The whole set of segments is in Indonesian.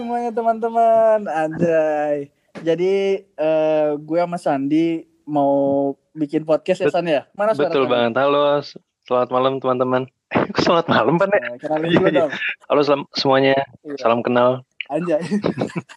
semuanya teman-teman. Anjay. Jadi eh, gue sama Sandi mau bikin podcast ya San ya? Mana suara Betul banget. Halo, selamat malam teman-teman. Eh, selamat malam, Pan? ya? Kenalin dulu dong. Halo selam, semuanya, Iya. salam kenal. Anjay.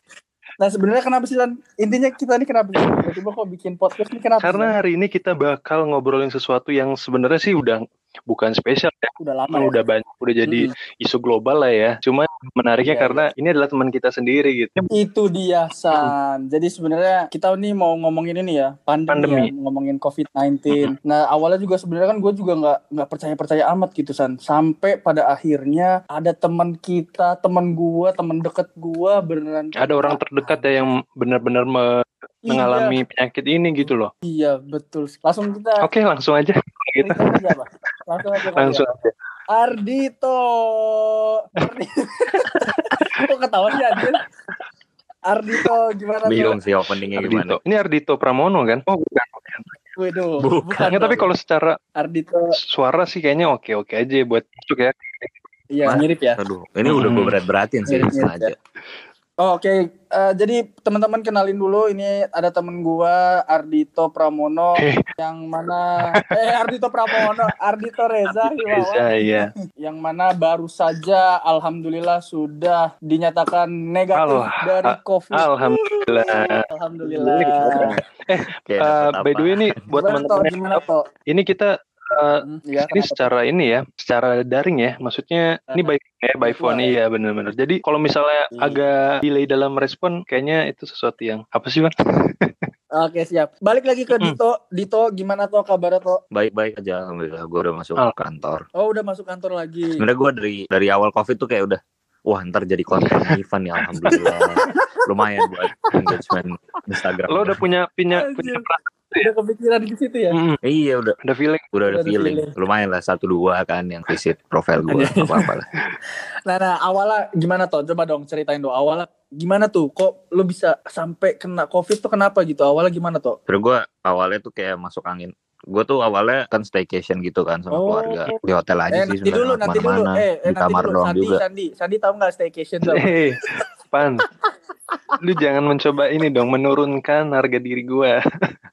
nah sebenarnya kenapa sih San? Intinya kita ini kenapa sih? Tiba-tiba kok bikin podcast ini kenapa? Karena hari ini kita bakal ngobrolin sesuatu yang sebenarnya sih udah bukan spesial ya, udah lama ya. udah banyak, udah jadi isu global lah ya. Cuman menariknya Iya, karena ini adalah teman kita sendiri gitu. Itu dia San. Jadi sebenarnya kita nih mau ngomongin ini ya pandemi, Pandemi. ya, ngomongin COVID-19. Nah awalnya juga sebenarnya kan gue juga nggak nggak percaya percaya amat gitu San. Sampai pada akhirnya ada teman kita, teman gue, teman deket gue beneran. Ada orang terdekat ya yang benar-benar me- mengalami penyakit ini gitu loh. Iya, iya betul. Langsung kita. Oke, langsung aja. Gitu. apa? Langsung aja. Langsung ya. aja. Ardito. Ardi- Kok ketawa sih anjir? Ardito gimana Bingung sih openingnya gimana. Ardito. Ini Ardito Pramono kan? Oh, bukan. Waduh, Bukan. Nggak, tapi kalau secara Ardito suara sih kayaknya oke-oke aja buat masuk ya. iya mirip ya. Aduh, ini udah gue berat-beratin sih Mirip-mirip sengaja. Oh, Oke, Eh, jadi teman-teman kenalin dulu ini ada temen gua Ardito Pramono Eh. yang mana eh Ardito Pramono, Ardito Reza Himawan, Reza, iya. yang mana baru saja alhamdulillah sudah dinyatakan negatif Allah. dari COVID. Alhamdulillah. Alhamdulillah. Eh, dapet by the way ini buat teman-teman ini kita eh, Hmm, Iya, ini kenapa? secara ini ya, secara daring ya. Maksudnya ini by ya, by phone Virtual ya? iya benar-benar. Jadi kalau misalnya Iya. agak delay dalam respon, kayaknya itu sesuatu yang apa sih bang? Oke, siap. Balik lagi ke Hmm. Dito. Dito gimana toh kabarnya toh? Baik-baik aja alhamdulillah gue udah masuk Al- kantor. Oh, udah masuk kantor lagi. Sebenarnya gue dari dari awal covid tuh kayak udah wah ntar jadi konten event ya alhamdulillah. Lumayan buat engagement Instagram. Lo udah punya punya punya perasaan, Udah kepikiran di situ ya? Mm, Iya udah ada feeling. udah ada Udah ada feeling. feeling. Lumayan lah satu dua kan yang visit profile gue apa apa lah. Nah, nah awalnya gimana toh? Coba dong ceritain dong awalnya gimana tuh? Kok lu bisa sampai kena covid tuh kenapa gitu? Awalnya gimana toh? Terus gue awalnya tuh kayak masuk angin. Gue tuh awalnya kan staycation gitu kan sama Oh. keluarga di hotel aja Eh sih nanti dulu, sebenarnya nanti dulu. Eh, eh di nanti kamar dulu. doang Sandi, juga. Sandi, Sandi tahu nggak staycation tuh? Hei, Pan. Lu jangan mencoba ini dong menurunkan harga diri gua.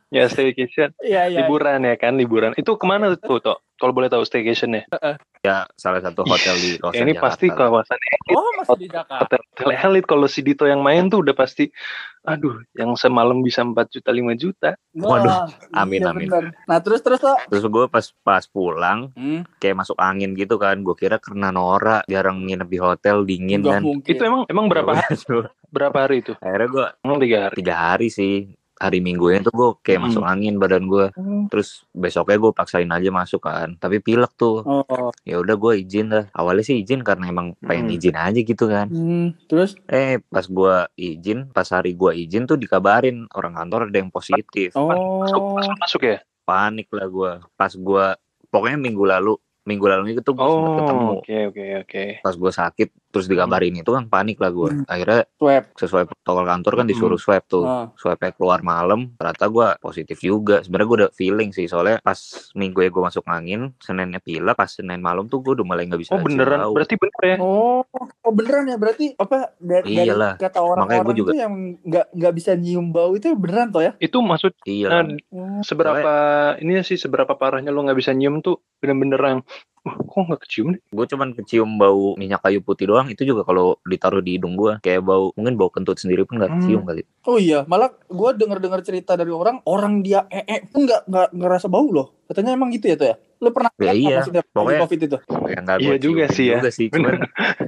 ya staycation Iya, iya. liburan ya kan liburan itu ke mana tuh Tok? kalau boleh tahu staycation ya Ya salah satu hotel di Ya, Rosen ini Jakarta pasti kawasan elit Oh, masih di Jakarta. hotel, hotel elit kalau si Dito yang main tuh udah pasti aduh yang semalam bisa 4 juta 5 juta Waduh, Wah, amin, iya amin. bener. Nah, terus terus toh? Terus gue pas pas pulang Hmm, kayak masuk angin gitu kan. Gue kira karena Nora jarang nginep di hotel dingin nggak kan. mungkin. itu emang emang berapa hari Ya udah, berapa hari itu Akhirnya gue emang tiga hari tiga hari sih. Hari minggunya tuh gue kayak Hmm. masuk angin badan gue. Hmm. Terus besoknya gue paksain aja masuk kan. Tapi pilek tuh. Oh, Ya udah gue izin lah. Awalnya sih izin karena emang pengen Hmm. izin aja gitu kan. hmm. terus Eh pas gue izin, pas hari gue izin tuh dikabarin orang kantor ada yang positif. masuk oh, masuk, masuk ya Panik lah gue. Pas gue pokoknya minggu lalu, minggu lalu itu gue sempet ketemu. oh oke oke oke Pas gue sakit terus dikabarin itu kan panik lah gue. Hmm. Akhirnya swab. sesuai protokol kantor kan disuruh swab tuh. Ah. Swabnya keluar malam, ternyata gue positif juga. Sebenarnya gue udah feeling sih, soalnya pas minggu ya gue masuk angin, seninnya pilek, pas senin malam tuh gue udah mulai nggak bisa. oh beneran bau. berarti bener ya Oh, oh beneran ya berarti apa dari, dari Iyalah. kata Makanya orang-orang gua juga- itu yang nggak nggak bisa nyium bau itu beneran toh ya? itu maksud Iya. nah, seberapa ini sih seberapa parahnya lo nggak bisa nyium tuh bener-bener yang Wah, kok nggak kecium nih? Gue cuman kecium bau minyak kayu putih doang. Itu juga kalau ditaruh di hidung gue, kayak bau mungkin bau kentut sendiri pun nggak Hmm. kecium kali. Oh iya, malah gue denger-dengar cerita dari orang, orang dia ee pun nggak nggak ngerasa bau loh. Katanya emang gitu ya tuh ya? Lu pernah Ya iya, maksudnya pokoknya- covid itu? Yang nggak Iya juga sih ya. Juga sih, cuman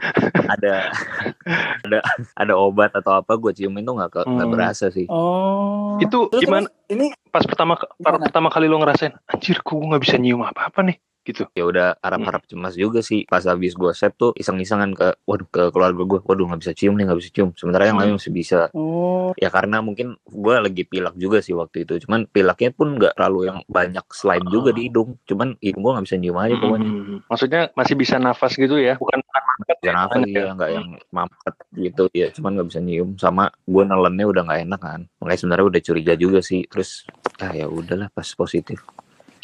ada ada ada obat atau apa gue ciumin tuh nggak Hmm. berasa sih. Oh. Itu terus, gimana? terus ini Pas pertama Gimana? pertama kali lo ngerasain, anjir, gue nggak bisa nyium apa-apa nih, gitu. Ya udah harap-harap cemas juga sih. Pas habis gue set tuh iseng-isengan ke waduh ke keluarga gue, waduh nggak bisa cium nih nggak bisa cium. Sementara yang Hmm. lain masih bisa. oh Ya karena mungkin gue lagi pilek juga sih waktu itu. Cuman pileknya pun nggak terlalu yang banyak slime juga di hidung. Cuman hidung gue nggak bisa nyium aja pokoknya. Hmm. Maksudnya masih bisa nafas gitu ya, bukan mampet Bisa nafas ya. ya nggak yang mampet gitu ya. Cuman nggak bisa nyium. Sama gue nelennya udah nggak enak kan. Makanya sebenarnya udah curiga juga sih. Terus ah ya udahlah pas positif.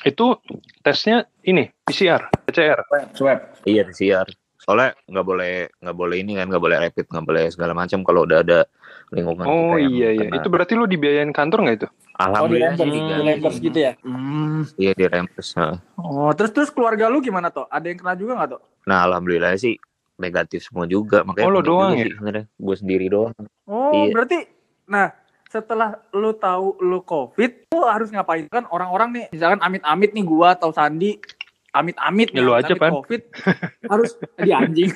Itu tesnya ini PCR, PCR. swab. Iya PCR. soalnya nggak boleh nggak boleh ini kan nggak boleh rapid nggak boleh segala macam kalau udah ada lingkungan Oh kita iya iya. kena. Itu berarti lu dibiayain kantor nggak itu? Oh di alhamdulillah Hmm. di nggak. reimburse gitu ya? Hmm. iya di reimburse nah. Oh terus terus keluarga lu gimana tuh? Ada yang kena juga nggak tuh? nah alhamdulillah sih negatif semua juga makanya Oh, lo doang ya? gue sendiri doang Oh Iya. berarti, nah setelah lu tahu lu covid, lu harus ngapain kan orang-orang nih, misalkan amit-amit nih gua atau Sandi, amit-amit Ya nih lu aja, Pan. covid, harus di anjing.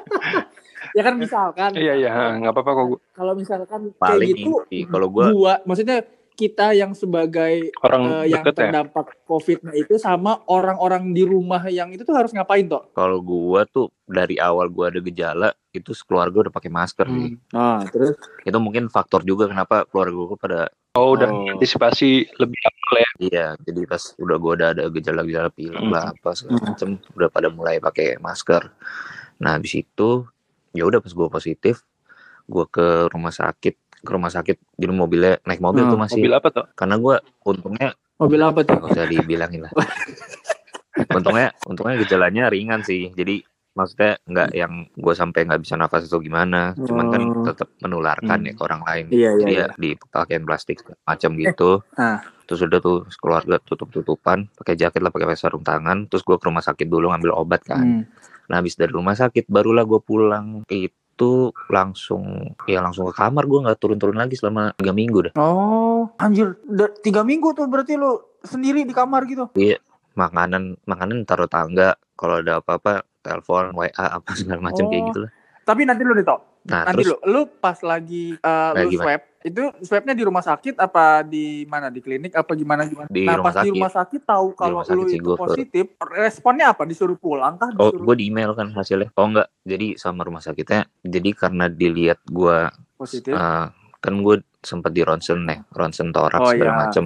ya kan misalkan, Iya iya, nggak apa-apa kok. gua. kalau misalkan paling kayak gitu, kalau gue gua, maksudnya kita yang sebagai Orang eh, yang deket ya. terdampak covid nah itu sama orang-orang di rumah yang itu tuh harus ngapain toh? kalau gue tuh dari awal gue ada gejala itu keluarga udah pakai masker sih Hmm. Nah terus, itu mungkin faktor juga kenapa keluarga gue pada Oh udah Oh. antisipasi lebih awal ya. iya jadi pas udah gue udah ada gejala-gejala pilek Hmm. lah apa segala Hmm. macem udah pada mulai pakai masker nah habis itu ya udah pas gue positif gue ke rumah sakit ke rumah sakit jadi mobilnya naik mobil Hmm, tuh masih Mobil apa tuh? karena gue untungnya mobil apa tuh? nggak usah dibilangin lah untungnya untungnya gejalanya ringan sih jadi maksudnya nggak yang gue sampai nggak bisa nafas atau gimana cuman kan Oh. tetap menularkan Hmm. ya ke orang lain Iya iya. jadi iya. ya di pakaian plastik macam gitu ah. terus udah tuh keluarga tutup tutupan pakai jaket lah pakai sarung tangan terus gue ke rumah sakit dulu ngambil obat kan Hmm. nah habis dari rumah sakit barulah gue pulang itu langsung ya langsung ke kamar gue nggak turun-turun lagi selama tiga minggu dah Oh, anjir, tiga minggu tuh berarti lu sendiri di kamar gitu. makanan makanan taruh tangga kalau ada apa-apa telepon WA apa segala macam kayak Oh. gitu lah Tapi nanti lu nih nah nanti terus lu, lu pas lagi uh, Kayak lu gimana? swab, itu swabnya di rumah sakit apa di mana di klinik apa gimana gimana? Di nah rumah pas di sakit. rumah sakit tahu kalau rumah sakit lu sih itu positif, responnya apa? Disuruh pulang kah? oh Disuruh gue di email kan hasilnya oh enggak jadi sama rumah sakitnya jadi karena dilihat gue positif? eh, kan gue sempat di ronsen nih ronsen toraks Oh, segala iya. macam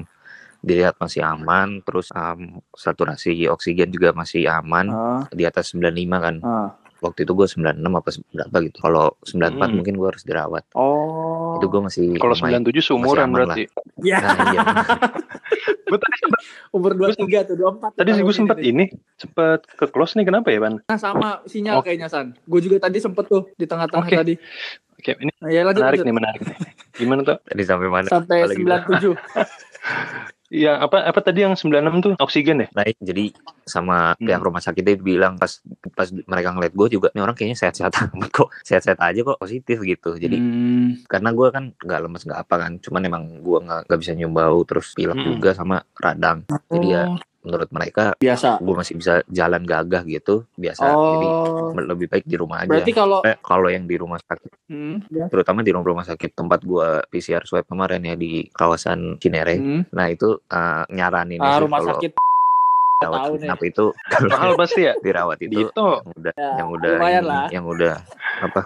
dilihat masih aman terus em, saturasi oksigen juga masih aman Ah, di atas 95 kan ah. Waktu itu gue 96 apa berapa gitu kalau 94 Hmm. mungkin gue harus dirawat Oh. itu gue masih Kalau lumayan 97 seumuran berarti. Ya, nah, iya. Gue tadi sempet, umur 23 tuh, 24. tadi gue sempet ini, sempet ke close nih kenapa ya, Ban? Nah, sama sinyal Oke. kayaknya San. Gue juga tadi sempet tuh di tengah-tengah Oke. tadi. Oke, ini Nah, ya lanjut, menarik lanjut. nih, menarik nih. Gimana tuh? tadi sampai mana Sampai Apalagi gua? 97. Iya, apa apa tadi yang 96 tuh oksigen ya? naik jadi sama Hmm. pihak rumah sakit dia bilang pas pas mereka ngeliat gue juga nih orang kayaknya sehat-sehat amat kok sehat-sehat aja kok positif gitu jadi Hmm. karena gue kan nggak lemes nggak apa kan cuman emang gue nggak bisa nyium bau terus pilek Mm-mm. juga sama radang jadi ya Oh, menurut mereka biasa. gue masih bisa jalan gagah gitu biasa jadi Oh. lebih baik di rumah aja Berarti kalau Eh, kalau yang di rumah sakit Hmm, ya. terutama di rumah sakit tempat gue PCR swab kemarin ya di kawasan Cinere Hmm. nah itu eh, nyaranin Ah, rumah kalau sakit nih. kenapa itu kalau Mahal pasti ya? dirawat itu Gitu. yang udah Ya, yang udah lumayan ini, lah. yang udah apa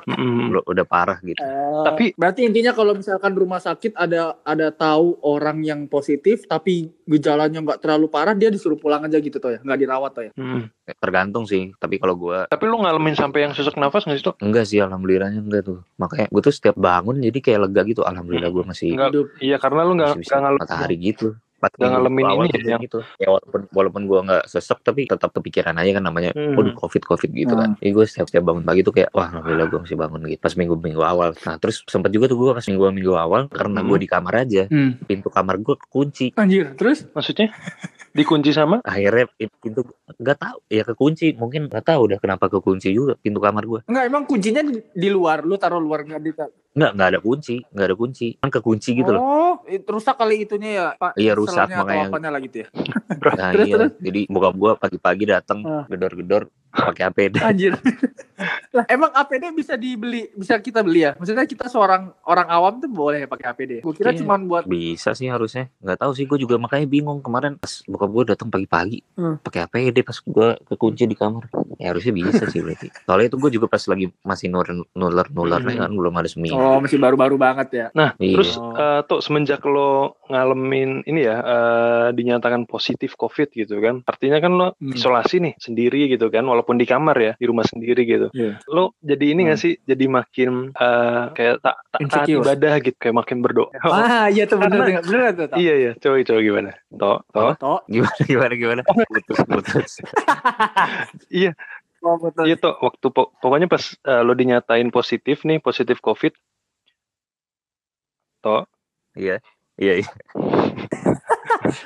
udah, parah gitu Eh, Tapi- berarti intinya kalau misalkan rumah sakit ada ada tahu orang yang positif tapi gejalanya nggak terlalu parah dia disuruh pulang aja gitu toh ya nggak dirawat toh ya Mm. tergantung sih tapi kalau gue Tapi lu ngalamin sampai yang sesak nafas nggak sih tuh? enggak sih alhamdulillahnya enggak tuh makanya gue tuh setiap bangun jadi kayak lega gitu alhamdulillah gue masih Enggak. hidup Iya, karena lu nggak matahari gitu Minggu ngalamin awal ini ya, gitu. ya walaupun walaupun gue nggak sesek tapi tetap kepikiran aja kan namanya Hmm. waduh covid covid gitu kan. Jadi gue setiap setiap bangun pagi tuh kayak wah alhamdulillah gue masih bangun gitu. Pas minggu minggu awal. Nah terus sempat juga tuh gue pas minggu minggu awal karena Hmm. gue di kamar aja Hmm. pintu kamar gue kekunci. Anjir terus? Maksudnya? Dikunci sama? akhirnya pintu nggak tahu. Ya kekunci. Mungkin nggak tahu udah kenapa kekunci juga pintu kamar gue nggak emang kuncinya di, di luar. Lu taruh luar nggak di nggak nggak ada kunci nggak ada kunci. Kan kekunci gitu loh. Oh itu rusak kali itunya ya pak? Iya, rusak, makanya- apanya lah gitu ya? Nah terus, iya. terus? jadi bokap gue pagi-pagi datang Ah. gedor-gedor pakai APD anjir. Lah emang APD bisa dibeli bisa kita beli ya? Maksudnya kita seorang orang awam tuh boleh pakai APD gue kira Iya. cuma buat bisa sih harusnya. Nggak tahu sih gue juga makanya bingung kemarin pas bokap gue datang pagi-pagi Hmm. pakai APD pas gue kekunci di kamar. Ya harusnya bisa sih berarti. Soalnya itu gue juga pas lagi masih nuler nuler nuler Hmm. kan belum ada seminggu. oh masih baru-baru banget ya Nah, Iya. terus eh, tuh semenjak lo ngalamin ini ya eh, dinyatakan positif COVID gitu kan, artinya kan lo Hmm. isolasi nih sendiri gitu kan, walaupun di kamar ya, di rumah sendiri gitu. Iya. Lo jadi ini nggak sih, jadi makin eh, kayak tak tak taat ibadah gitu, kayak makin berdoa. ah iya tuh bener bener tuh. Iya iya, coba coba gimana? Toh, toh. Tok. gimana gimana gimana putus putus Iya. Oh, betul. Iya toh, waktu po- pokoknya pas eh, lo dinyatain positif nih, positif COVID. Toh, Iya. Iya, iya.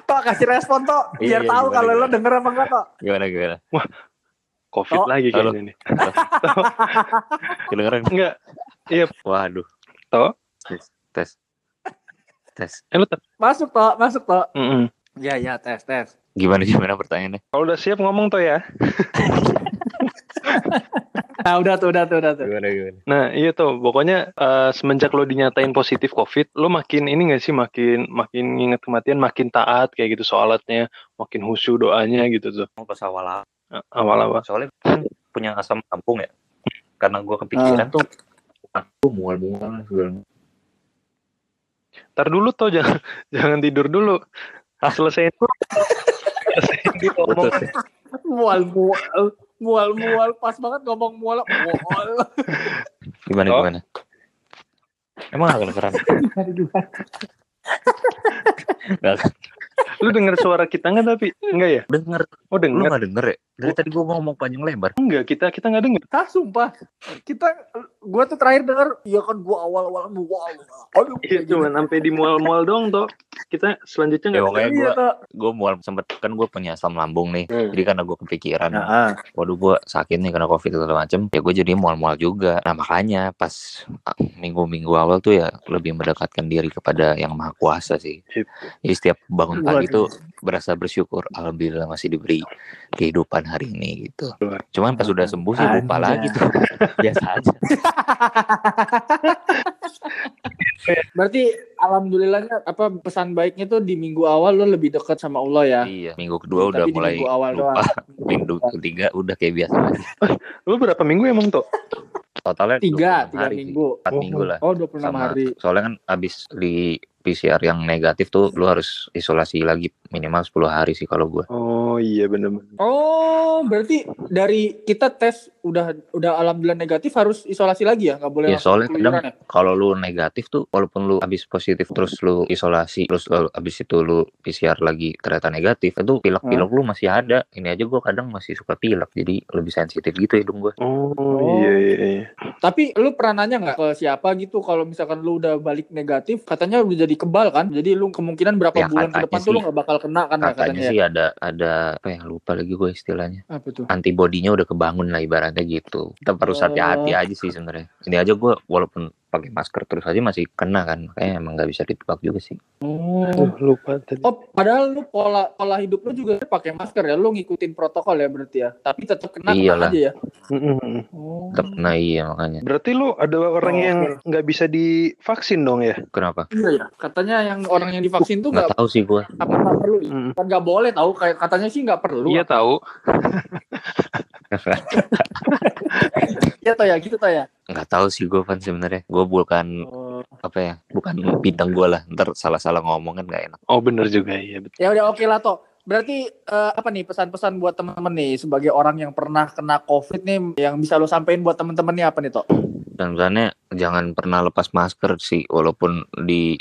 Tok kasih respon Tok, Iya, biar iya, tahu gimana, kalau lo gimana? denger apa enggak Tok. Gimana gimana? COVID Toh, lagi kayaknya nih. Kedengeran? Enggak. Iya, Waduh. toh. Tes. Tes. Tes. Eh, lo tet- Masuk Tok, masuk Tok. Mm-mm. Iya, iya, tes, tes. Gimana gimana pertanyaannya? Kalau udah siap ngomong toh ya. Nah, udah tuh, udah tuh, udah tuh. Gimana gimana? Nah, iya tuh, pokoknya eh, semenjak lo dinyatain positif COVID, lo makin ini gak sih, makin makin inget kematian, makin taat kayak gitu sholatnya, makin khusyuk doanya gitu tuh. Mau pas awal Eh, Awal-awal. soalnya kan punya asam lambung ya. Karena gua kepikiran tuh aku mual-mual segala. Ntar dulu toh, jangan jangan tidur dulu. Selesai itu. Selesai Betul ngomong. sih. Mual, mual, mual, mual. Pas banget ngomong mual, mual. Gimana Oh. gimana? Emang agak keren. Lu denger suara kita nggak tapi? Enggak ya? Denger, Oh lu denger. gak denger ya? Dari tadi gua ngomong panjang lebar. Enggak, kita kita nggak denger. Hah, sumpah. Kita, gua tuh terakhir denger, iya kan gua awal-awal mual. Aduh, Iya, cuman sampai di mual-mual doang toh. Kita selanjutnya Ya nggak pokoknya Iya, gua Tok. gua mual sempet kan gua punya asam lambung nih. Hmm. Jadi karena gua kepikiran Nah, waduh gua sakit nih karena covid segala macem ya gue jadi mual-mual juga nah makanya pas ah, minggu-minggu awal tuh ya lebih mendekatkan diri kepada yang maha kuasa sih Sip. jadi setiap bangun pagi tuh berasa bersyukur alhamdulillah masih diberi kehidupan hari ini gitu Luar. cuman pas udah sembuh sih lupa Anjay. lagi tuh biasa aja Berarti alhamdulillahnya apa pesan baiknya tuh di minggu awal lo lebih dekat sama Allah ya. iya minggu kedua udah Tapi di mulai minggu awal lupa doang. minggu ketiga udah kayak biasa Lu berapa minggu emang toh? totalnya Tiga, 26 tiga hari minggu. Empat minggu lah. Oh, 26 sama hari. soalnya kan abis di PCR yang negatif tuh lu harus isolasi lagi minimal 10 hari sih kalau gua Oh iya bener-bener. Oh, berarti dari kita tes udah udah alhamdulillah negatif harus isolasi lagi ya? Nggak boleh Ya, soalnya kadang ya? kalau lu negatif tuh walaupun lu habis positif terus lu isolasi terus lu habis itu lu PCR lagi ternyata negatif itu pilek-pilek lu masih ada ini aja gua kadang masih suka pilek jadi lebih sensitif gitu hidung gua Oh, Oh. iya iya iya. Tapi lu pernah nanya nggak ke siapa gitu kalau misalkan lu udah balik negatif, katanya udah jadi kebal kan? Jadi lu kemungkinan berapa Ya, bulan ke depan tuh lu sih. nggak bakal kena kan ya katanya katanya ya? sih ada ada apa ya lupa lagi gue istilahnya Apa tuh? antibodinya udah kebangun lah ibaratnya gitu harus Oh. hati-hati aja sih sebenarnya ini aja gua walaupun pakai masker terus aja masih kena kan kayaknya emang nggak bisa ditebak juga sih Oh. Aduh, lupa tadi. Oh, padahal lu pola pola hidup lu juga pakai masker ya, lu ngikutin protokol ya berarti ya. Tapi tetap kena, Iyalah. aja ya. Oh. tetap kena iya makanya Berarti lu ada orang Oh, yang nggak bisa divaksin dong ya? kenapa Iya ya. Katanya yang orang yang divaksin tuh nggak nggak tahu sih gua apa nggak perlu ya? Mm. Kan nggak boleh tahu kayak katanya sih nggak perlu. Iya tahu. Iya toh ya, gitu toh ya. Nggak tahu sih gue kan sebenarnya gue bukan Oh. apa ya bukan bidang gue lah ntar salah-salah ngomong kan nggak enak Oh bener juga iya betul. Ya udah oke lah toh. Berarti eh, apa nih pesan-pesan buat teman-teman nih sebagai orang yang pernah kena COVID nih yang bisa lo sampein buat teman-teman nih apa nih toh? dan misalnya jangan pernah lepas masker sih walaupun di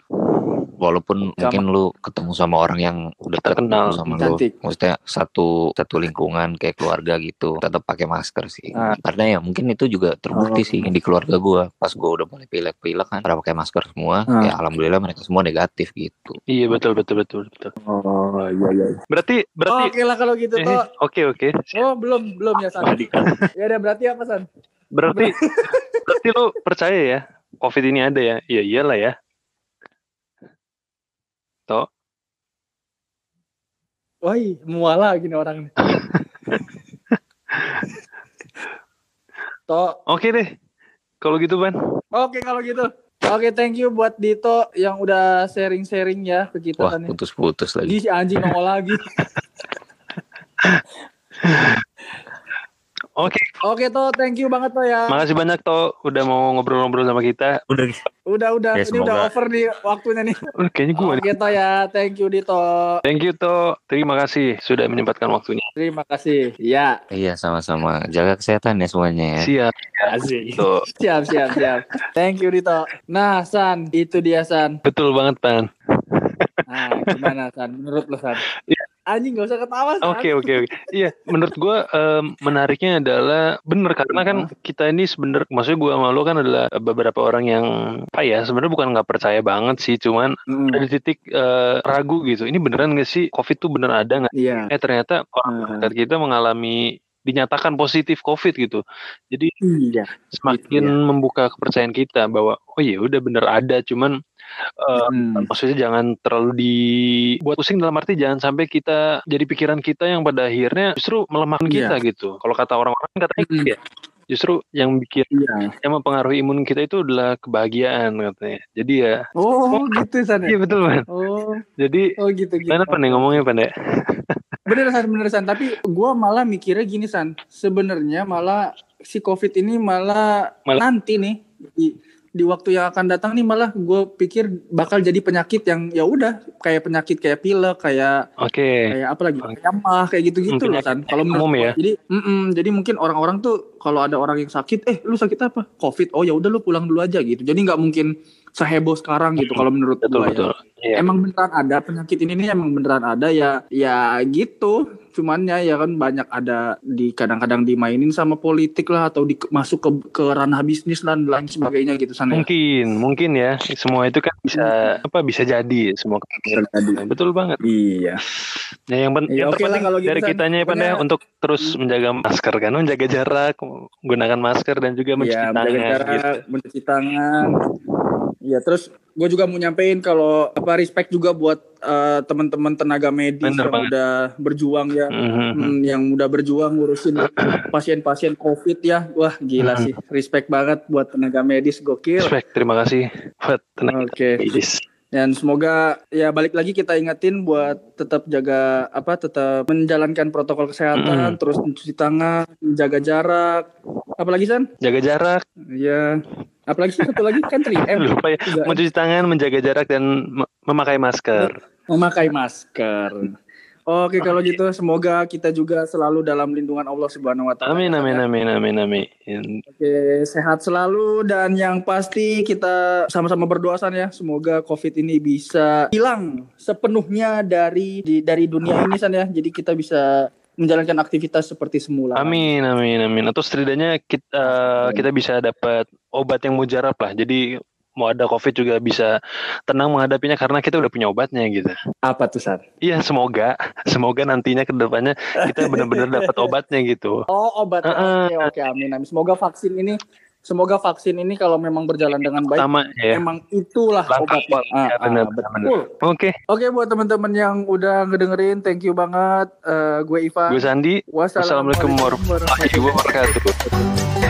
walaupun Sama. mungkin lu ketemu sama orang yang dekat Terkenal, sama lu cantik. maksudnya satu satu lingkungan kayak keluarga gitu tetap pakai masker sih Ah. karena ya mungkin itu juga terbukti Oh. sih di keluarga gua pas gua udah mulai pilek-pilek kan pada pakai masker semua Ah. ya alhamdulillah mereka semua negatif gitu Iya betul betul betul betul. Oh iya iya. Berarti berarti Oke lah kalau gitu eh, toh. oke oke. Oh belum belum ya San. Ya udah berarti apa San? Berarti berarti lu percaya ya COVID ini ada ya? Iya iyalah ya. Toh. Woi, muala gini orang nih. Toh, Oke deh. Kalau gitu Ban. oke kalau gitu. Oke, thank you buat Dito yang udah sharing-sharing ya ke kita wah kan. ya. putus-putus lagi Di si anjing nongol lagi. Oke, Oke toh, thank you banget toh ya. makasih banyak toh udah mau ngobrol-ngobrol sama kita. udah Udah udah, Ya, ini udah over nih waktunya nih. Kayaknya gue Oke toh ya, thank you Dito. Thank you toh. Terima kasih sudah menyempatkan waktunya. Terima kasih. Ya, iya sama-sama jaga kesehatan ya semuanya ya Siap. asik. Siap, siap, siap. Thank you Dito. Nah, San, itu dia San. Betul banget Pan. Nah, gimana San? Menurut lo San? Anjing gak usah ketawa. Oke oke oke. Iya, menurut gua em, menariknya adalah bener karena kan kita ini sebenernya maksudnya gua sama lo kan adalah beberapa orang yang apa ya sebenarnya bukan nggak percaya banget sih, cuman Mm, ada titik eh, ragu gitu. Ini beneran gak sih COVID tuh bener ada nggak? Iya. Eh ternyata orang Hmm. kita mengalami dinyatakan positif COVID gitu. Jadi Iya. semakin Iya. membuka kepercayaan kita bahwa oh iya udah bener ada, cuman eh, Mm. maksudnya jangan terlalu dibuat pusing dalam arti jangan sampai kita jadi pikiran kita yang pada akhirnya justru melemahkan Iya. kita gitu. Kalau kata orang-orang katanya Mm. gitu ya, justru yang bikin Iya. yang mempengaruhi imun kita itu adalah kebahagiaan katanya. Jadi ya, Oh, gitu San. ya? iya betul man. Oh, Jadi oh gitu gitu. gimana pandai ngomongnya pandai? Bener San, bener San. Tapi gua malah mikirnya gini San. Sebenarnya malah si COVID ini malah, Malah- nanti nih di, di waktu yang akan datang nih malah gue pikir bakal jadi penyakit yang ya udah kayak penyakit kayak pilek kayak Oke. kayak apa lagi kayak mah kayak gitu-gitu Hmm, loh San. Kalau menurut ya. Jadi mm-mm, jadi mungkin orang-orang tuh kalau ada orang yang sakit, eh lu sakit apa? COVID. Oh ya udah lu pulang dulu aja gitu. Jadi nggak mungkin seheboh sekarang gitu kalau menurut Betul gua ya. betul. Iya. Emang beneran ada penyakit ini nih emang beneran ada ya ya gitu cuman ya ya kan banyak ada di kadang-kadang dimainin sama politik lah atau di, masuk ke ke ranah bisnis dan lain sebagainya gitu sana ya. Mungkin, mungkin ya. Semua itu kan bisa apa bisa jadi semua. Betul banget. Iya. Ya yang, pen- Iya, yang oke lah terpenting kalau gitu, dari San. kitanya ya ya, untuk terus menjaga masker kan, menjaga jarak, menggunakan masker dan juga mencuci Iya, menjaga tangan jarak, gitu. mencuci tangan. Iya, terus gue juga mau nyampein kalau apa respect juga buat eh, teman-teman tenaga medis Bener yang banget. udah berjuang ya. Mhm. Hmm, yang udah berjuang ngurusin pasien-pasien COVID ya. Wah, gila Mhm. sih. Respect banget buat tenaga medis gokil. Respect, terima kasih buat tenaga Oke. medis. Dan semoga ya balik lagi kita ingetin buat tetap jaga apa tetap menjalankan protokol kesehatan, Mm-mm. terus mencuci tangan, menjaga jarak. Apalagi San? Jaga jarak, Ya. Apalagi satu lagi kan 3M. lupa ya, mencuci tangan, menjaga jarak dan me- memakai masker. Memakai masker. Oke kalau gitu semoga kita juga selalu dalam lindungan Allah Subhanahu wa taala. Amin, ya, amin, amin, amin, amin. Oke, sehat selalu dan yang pasti kita sama-sama berdoa San ya, semoga Covid ini bisa hilang sepenuhnya dari di, dari dunia ini San ya. Jadi kita bisa menjalankan aktivitas seperti semula. Amin, amin, amin. Atau setidaknya kita kita bisa dapat obat yang mujarab lah. Jadi mau ada COVID juga bisa tenang menghadapinya karena kita udah punya obatnya gitu. Apa tuh San? Iya, semoga semoga nantinya ke depannya kita benar-benar dapat obatnya gitu. Oh, obat. Heeh. Oke, oke, amin, amin. Semoga vaksin ini semoga vaksin ini kalau memang berjalan dengan baik Sama ya. memang itulah Langkah obatnya. awal. Ya, benar, benar, betul. Oke, Oke buat teman-teman yang udah ngedengerin, thank you banget. Eh, gue Ivan. gue Sandi. Wassalamualaikum warahmatullahi wabarakatuh.